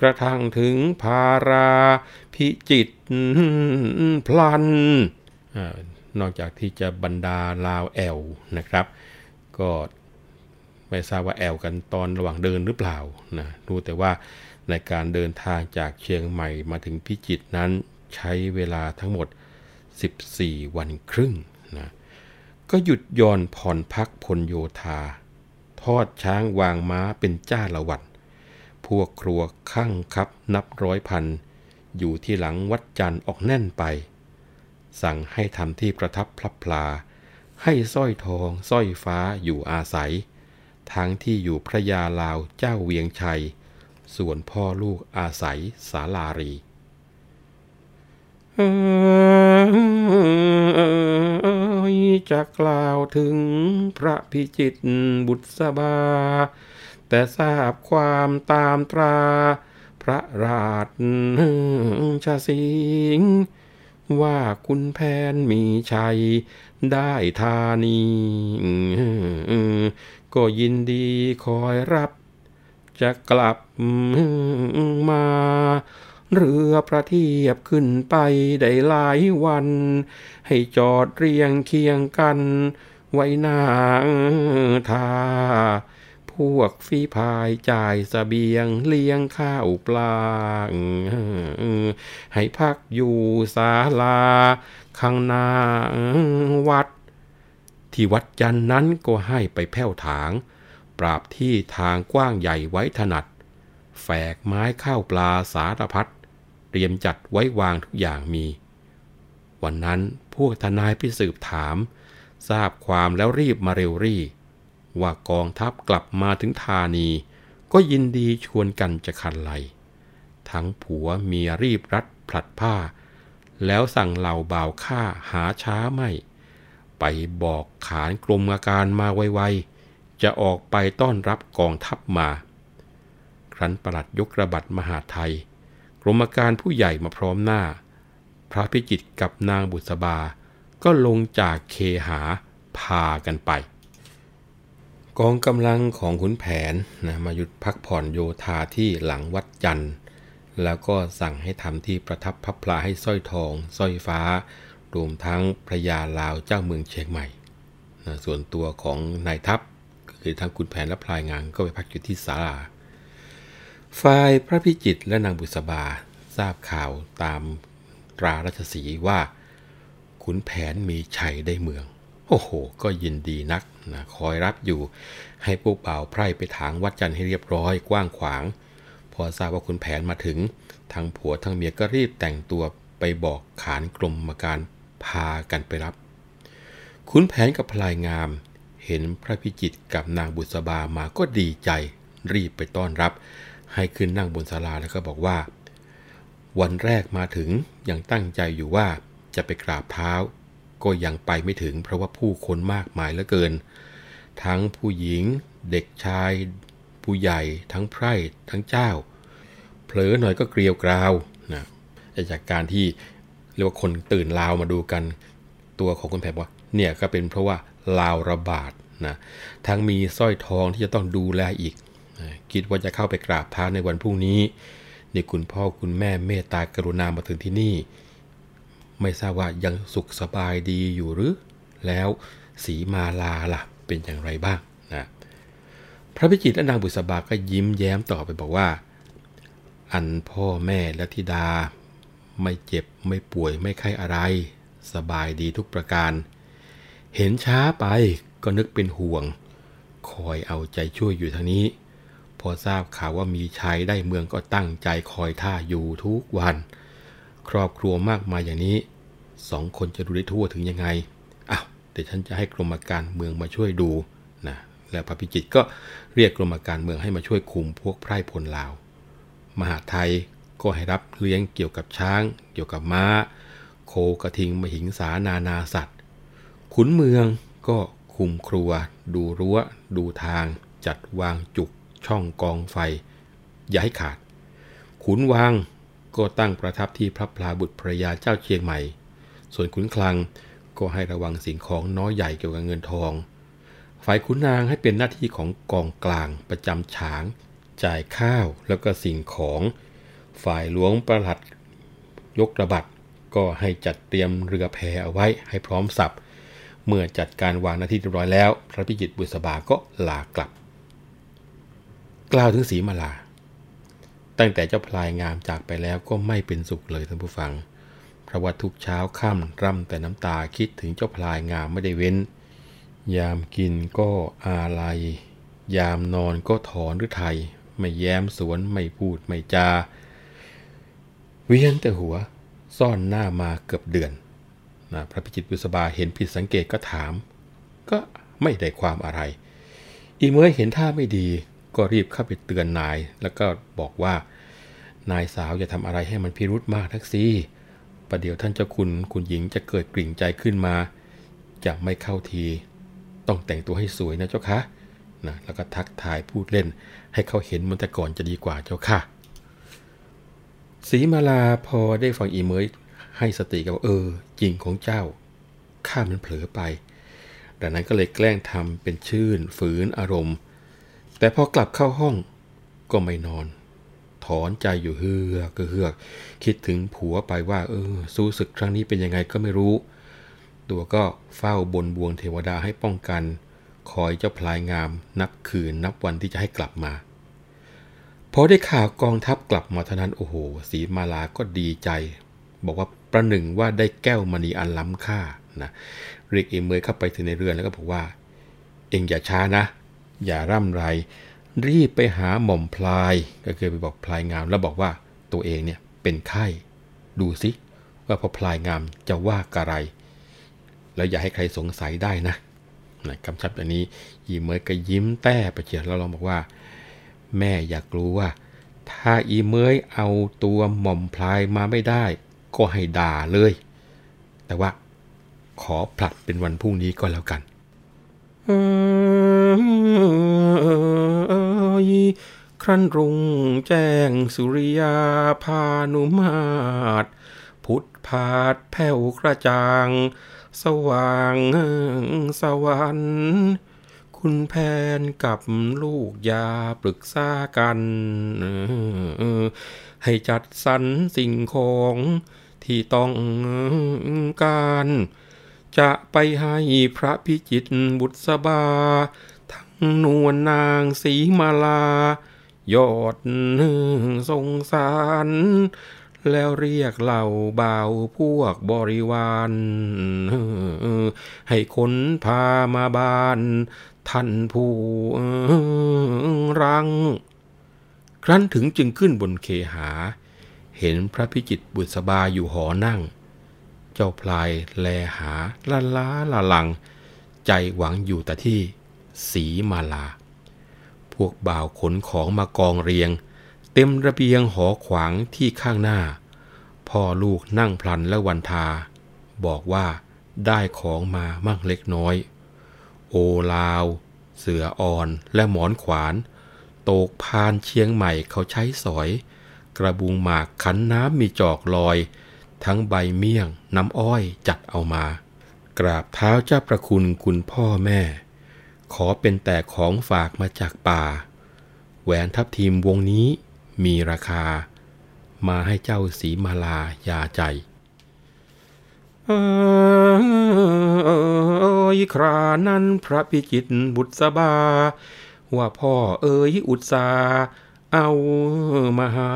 กระทั่งถึงพาราพิจิตพลันนอกจากที่จะบรรดาลาวแอลนะครับ ก็ไม่ทราบว่าแอลกันตอนระหว่างเดินหรือเปล่านะรู้แต่ว่าในการเดินทางจากเชียงใหม่มาถึงพิจิตรนั้นใช้เวลาทั้งหมด 14 วันครึ่งนะ ก็หยุดย่อนผ่อนพักพลโยธา ทอดช้างวางม้าเป็นจ้าละวัดพวกครัวข้างครับนับร้อยพัน อยู่ที่หลังวัดจันทร์ออกแน่นไป สั่งให้ทำที่ประทับพลับพลา ให้สร้อยทองสร้อยฟ้าอยู่อาศัย ทั้งที่อยู่พระยาลาวเจ้าเวียงชัย ส่วนพ่อลูกอาศัยสาลารี จะกล่าวถึงพระพิจิตบุตรสบา แต่ทราบความตามตรา พระราชสิงว่าคุณแผนมีชัยได้ธานี ก็ยินดีคอยรับจะกลับมา เรือประเทียบขึ้นไปได้หลายวัน ให้จอดเรียงเคียงกัน ไว้นางทาพวกฝีพายจ่ายสเสบียงเลี้ยงข้าวปลา ให้พักอยู่ศาลา ข้างหน้าวัด ที่วัดจันนั้นก็ให้ไปแผ้วถาง ปราบที่ทางกว้างใหญ่ไว้ถนัด แฝกไม้ข้าวปลาสารพัด เตรียมจัดไว้วางทุกอย่างมี วันนั้นพวกทนายไปสืบถาม ทราบความแล้วรีบมาเร็วรี่ ว่ากองทัพกลับมาถึงธานี ก็ยินดีชวนกันจะขันไหล ทั้งผัวเมียรีบรัดผลัดผ้า แล้วสั่งเหล่าบ่าวข้าหาช้าไม่ ไปบอกขานกรมอาการมาไวๆ จะออกไปต้อนรับกองทัพมา ครั้นประหลัดยกระบัดมหาไทย กรมการผู้ใหญ่มาพร้อมหน้า พระพิจิตกับนางบุษบา ก็ลงจากเคหาพากันไป กองกำลังของขุนแผนนะมาหยุดพักผ่อนโยธาที่หลังวัดจันทร์ แล้วก็สั่งให้ทำที่ประทับพับพลาให้สร้อยทองสร้อยฟ้ารวมทั้งพระยาลาวเจ้าเมืองเชียงใหม่นะส่วนตัวของนายทัพ คือทั้งขุนแผนและพลายงานก็ไปพักอยู่ที่ศาลา ฝ่ายพระพิจิตและนางบุษบาทราบข่าวตามตราราชสีว่า ขุนแผนมีชัยได้เมือง โอ้โห ก็ยินดีนักนะคอยรับอยู่ให้พวกบ่าไพร่ไปถางวัดจันทร์ให้เรียบร้อยกว้างขวาง พอทราบว่าขุนแผนมาถึง ทั้งผัวทั้งเมียก็รีบแต่งตัวไปบอกขานกรมมาการพากันไปรับ ขุนแผนกับพลายงาม เห็นพระพิจิตกับนางบุษบามาก็ดีใจ รีบไปต้อนรับ ให้ขึ้นนั่งบนศาลาแล้วก็บอกว่า วันแรกมาถึงยังตั้งใจอยู่ว่าจะไปกราบเท้า ก็ยังไปไม่ถึงเพราะว่าผู้คนมากมายเหลือเกิน ทั้งผู้หญิง เด็กชาย ผู้ใหญ่ ทั้งไพร่ทั้งเจ้า เผลอหน่อยก็เกลียวกราวนะจากการที่เรียกว่าคนตื่นลาวมาดูกัน ตัวของคุณแผนว่าเนี่ยก็เป็นเพราะว่าลาวระบาดนะทั้งมีสร้อยทองที่จะต้องดูแลอีก คิดว่าจะเข้าไปกราบเท้าในวันพรุ่งนี้นี่คุณพ่อคุณแม่เมตตากรุณามาถึงที่นี่ ไม่ทราบว่ายังสุขสบายดีอยู่หรือ แล้วสีมาลาล่ะเป็นอย่างไรบ้างนะพระพิจิตรและนางบุษบาก็ยิ้มแย้มต่อไปบอกว่า อันพ่อแม่และธิดา ไม่เจ็บไม่ป่วยไม่ไข้อะไร สบายดีทุกประการ เห็นช้าไปก็นึกเป็นห่วง คอยเอาใจช่วยอยู่ทางนี้ พอทราบข่าวว่ามีชัยได้เมืองก็ตั้งใจคอยท่าอยู่ทุกวัน ครอบครัวมากมายอย่างนี้สองคนจะดูได้ทั่วถึงยังไงอ้าวเดี๋ยวฉันจะให้กรมการเมืองมาช่วยดูนะแล้วพระพิจิตก็เรียกกรมการเมืองให้มาช่วยคุมพวกไพร่พลลาว มหาไทยก็ให้รับเลี้ยงเกี่ยวกับช้าง เกี่ยวกับม้า โคกระทิงมหิงสานานาสัตว์ ขุนเมืองก็คุมครัว ดูรั้ว ดูทาง จัดวางจุก ช่องกองไฟ อย่าให้ขาด ขุนวางก็ตั้งประทับที่พระพลาบุตรภรยาเจ้าเชียงใหม่ ส่วนขุนคลังก็ให้ระวังสิ่งของน้อยใหญ่เกี่ยวกับเงินทอง ฝ่ายขุนนางให้เป็นหน้าที่ของกองกลางประจำฉาง จ่ายข้าวแล้วก็สิ่งของ ฝ่ายหลวงประหลัดยกระบัดก็ให้จัดเตรียมเรือแพเอาไว้ให้พร้อมสับ เมื่อจัดการวางหน้าที่เรียบร้อยแล้ว พระพิจิตรบุษบาก็ลากลับ กล่าวถึงสีมาลา ตั้งแต่เจ้าพลายงามจากไปแล้วก็ไม่เป็นสุขเลยท่านผู้ฟัง เพราะว่าทุกเช้าค่ำร่ำแต่น้ำตาคิดถึงเจ้าพลายงามไม่ได้เว้น ยามกินก็อาลัย ยามนอนก็ถอนหรือไทย ไม่แย้มสวนไม่พูดไม่จา เวียนแต่หัวซ่อนหน้ามาเกือบเดือนนะพระพิจิตรบุษบาเห็นผิดสังเกตก็ถาม ก็ไม่ได้ความอะไร อีเมื่อเห็นท่าไม่ดี ก็รีบเข้าไปเตือนนาย แล้วก็บอกว่า นายสาวอย่าทำอะไรให้มันพิรุธมากทักซี่ประเดี๋ยวท่านเจ้าคุณคุณหญิงจะเกิดกลิ่งใจขึ้นมา จะไม่เข้าที ต้องแต่งตัวให้สวยนะเจ้าคะนะแล้วก็ทักทายพูดเล่น ให้เขาเห็นมันแต่ก่อนจะดีกว่าเจ้าค่ะสีมาลาพอได้ฟังอีเมยให้สติกับเออจริงของเจ้า ข้ามันเผลอไป ดังนั้นก็เลยแกล้งทำเป็นชื่นฝืนอารมณ์ แต่พอกลับเข้าห้องก็ไม่นอน ถอนใจอยู่เฮือกก็เฮือก คิดถึงผัวไปว่า เออ สู้ศึกครั้งนี้เป็นยังไงก็ไม่รู้ ตัวก็เฝ้าบนบวงเทวดาให้ป้องกัน คอยเจ้าพลายงาม นับคืนนับวันที่จะให้กลับมาพอได้ข่าวกองทัพกลับมาเท่านั้นโอ้โหสีมาลาก็ดีใจ บอกว่าประหนึ่งว่าได้แก้วมณีอันล้ำค่านะเรียกเอเมยเข้าไปถึงในเรือนแล้วก็บอกว่า เองอย่าช้านะ อย่าร่ำไรรีบไปหาหม่อมพลาย ก็เคยไปบอกพลายงาม แล้วบอกว่าตัวเองเนี่ยเป็นไข้ดูสิว่าพอพลายงามจะว่ากะไร แล้วอย่าให้ใครสงสัยได้นะนะคำชับอันนี้ยีเมยก็ยิ้มแต้ไปเฉียดแล้วลองบอกว่า แม่อยากรู้ว่า ถ้าอีเมยเอาตัวหม่อมพลายมาไม่ได้ ก็ให้ด่าเลย แต่ว่าขอผลัดเป็นวันพรุ่งนี้ก็แล้วกัน ครั้นรุงแจ้งสุริยาพานุมาตพุทธพาดแผ่วกระจ่าง สว่างสวรรค์คุณแพนกับลูกยาปรึกษากัน ให้จัดสรรสิ่งของที่ต้องการ จะไปให้พระพิจิตบุตรสบา ทั้งนวลนางสีมาลา ยอดสงสาร แล้วเรียกเหล่าบ่าวพวกบริวาร ให้คนพามาบ้าน ท่านผู้รัง ครั้นถึงจึงขึ้นบนเคหา เห็นพระพิจิตบุษบาอยู่หอนั่ง เจ้าพลายแลหาละล้าละลัง ใจหวังอยู่แต่ที่สีมาลา พวกบ่าวขนของมากองเรียง เต็มระเบียงหอขวางที่ข้างหน้า พ่อลูกนั่งพลันและวันทา บอกว่าได้ของมามั่งเล็กน้อย โอลาว เสืออ่อนและหมอนขวาน โตกพานเชียงใหม่เขาใช้สอย กระบุงหมากขันน้ำมีจอกลอย ทั้งใบเมี่ยง น้ำอ้อยจัดเอามา กราบเท้าเจ้าประคุณคุณพ่อแม่ ขอเป็นแต่ของฝากมาจากป่า แหวนทับทีมวงนี้มีราคา มาให้เจ้าสีมาลายาใจยครานั้นพระพิจิตบุตรสบา ว่าพ่อเอ๋ยอุตสาเอามาให้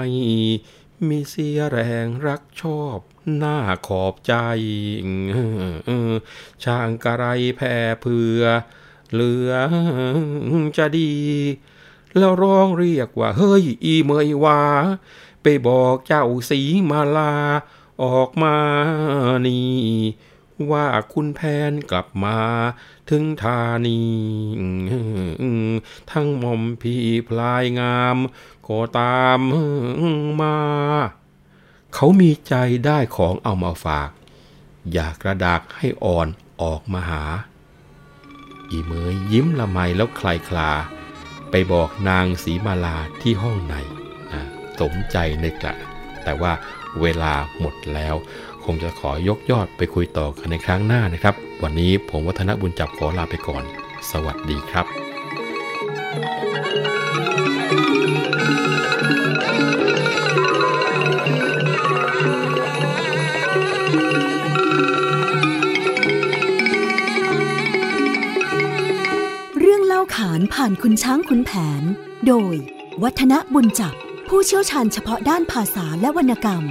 มีเสียแรงรักชอบหน้าขอบใจช่างกระไรแพ่เพื่อ เหลือจะดี แล้วร้องเรียกว่า เฮ้ย อีเมยวา ไปบอกเจ้าสีมาลา ออกมานี่ว่าคุณแผนกลับมาถึงธานี ทั้งมอมพี่พลายงาม ก็ตามมา เขามีใจได้ของเอามาฝาก อยากกระดากให้อ่อนออกมาหา อีเมยยิ้มละไมแล้วคลายคลา ไปบอกนางสีมาลาที่ห้องในนะสมใจนึกละแต่ว่าเวลาหมดแล้ว คงจะขอยกยอดไปคุยต่อกันในครั้งหน้านะครับ วันนี้ผมวัฒนบุญจับขอลาไปก่อน สวัสดีครับเฐานผ่านคุณช้างคุณแผน โดย วัฒนบุญจับผู้เชี่ยวชาญเฉพาะด้านภาษาและวรรณกรรม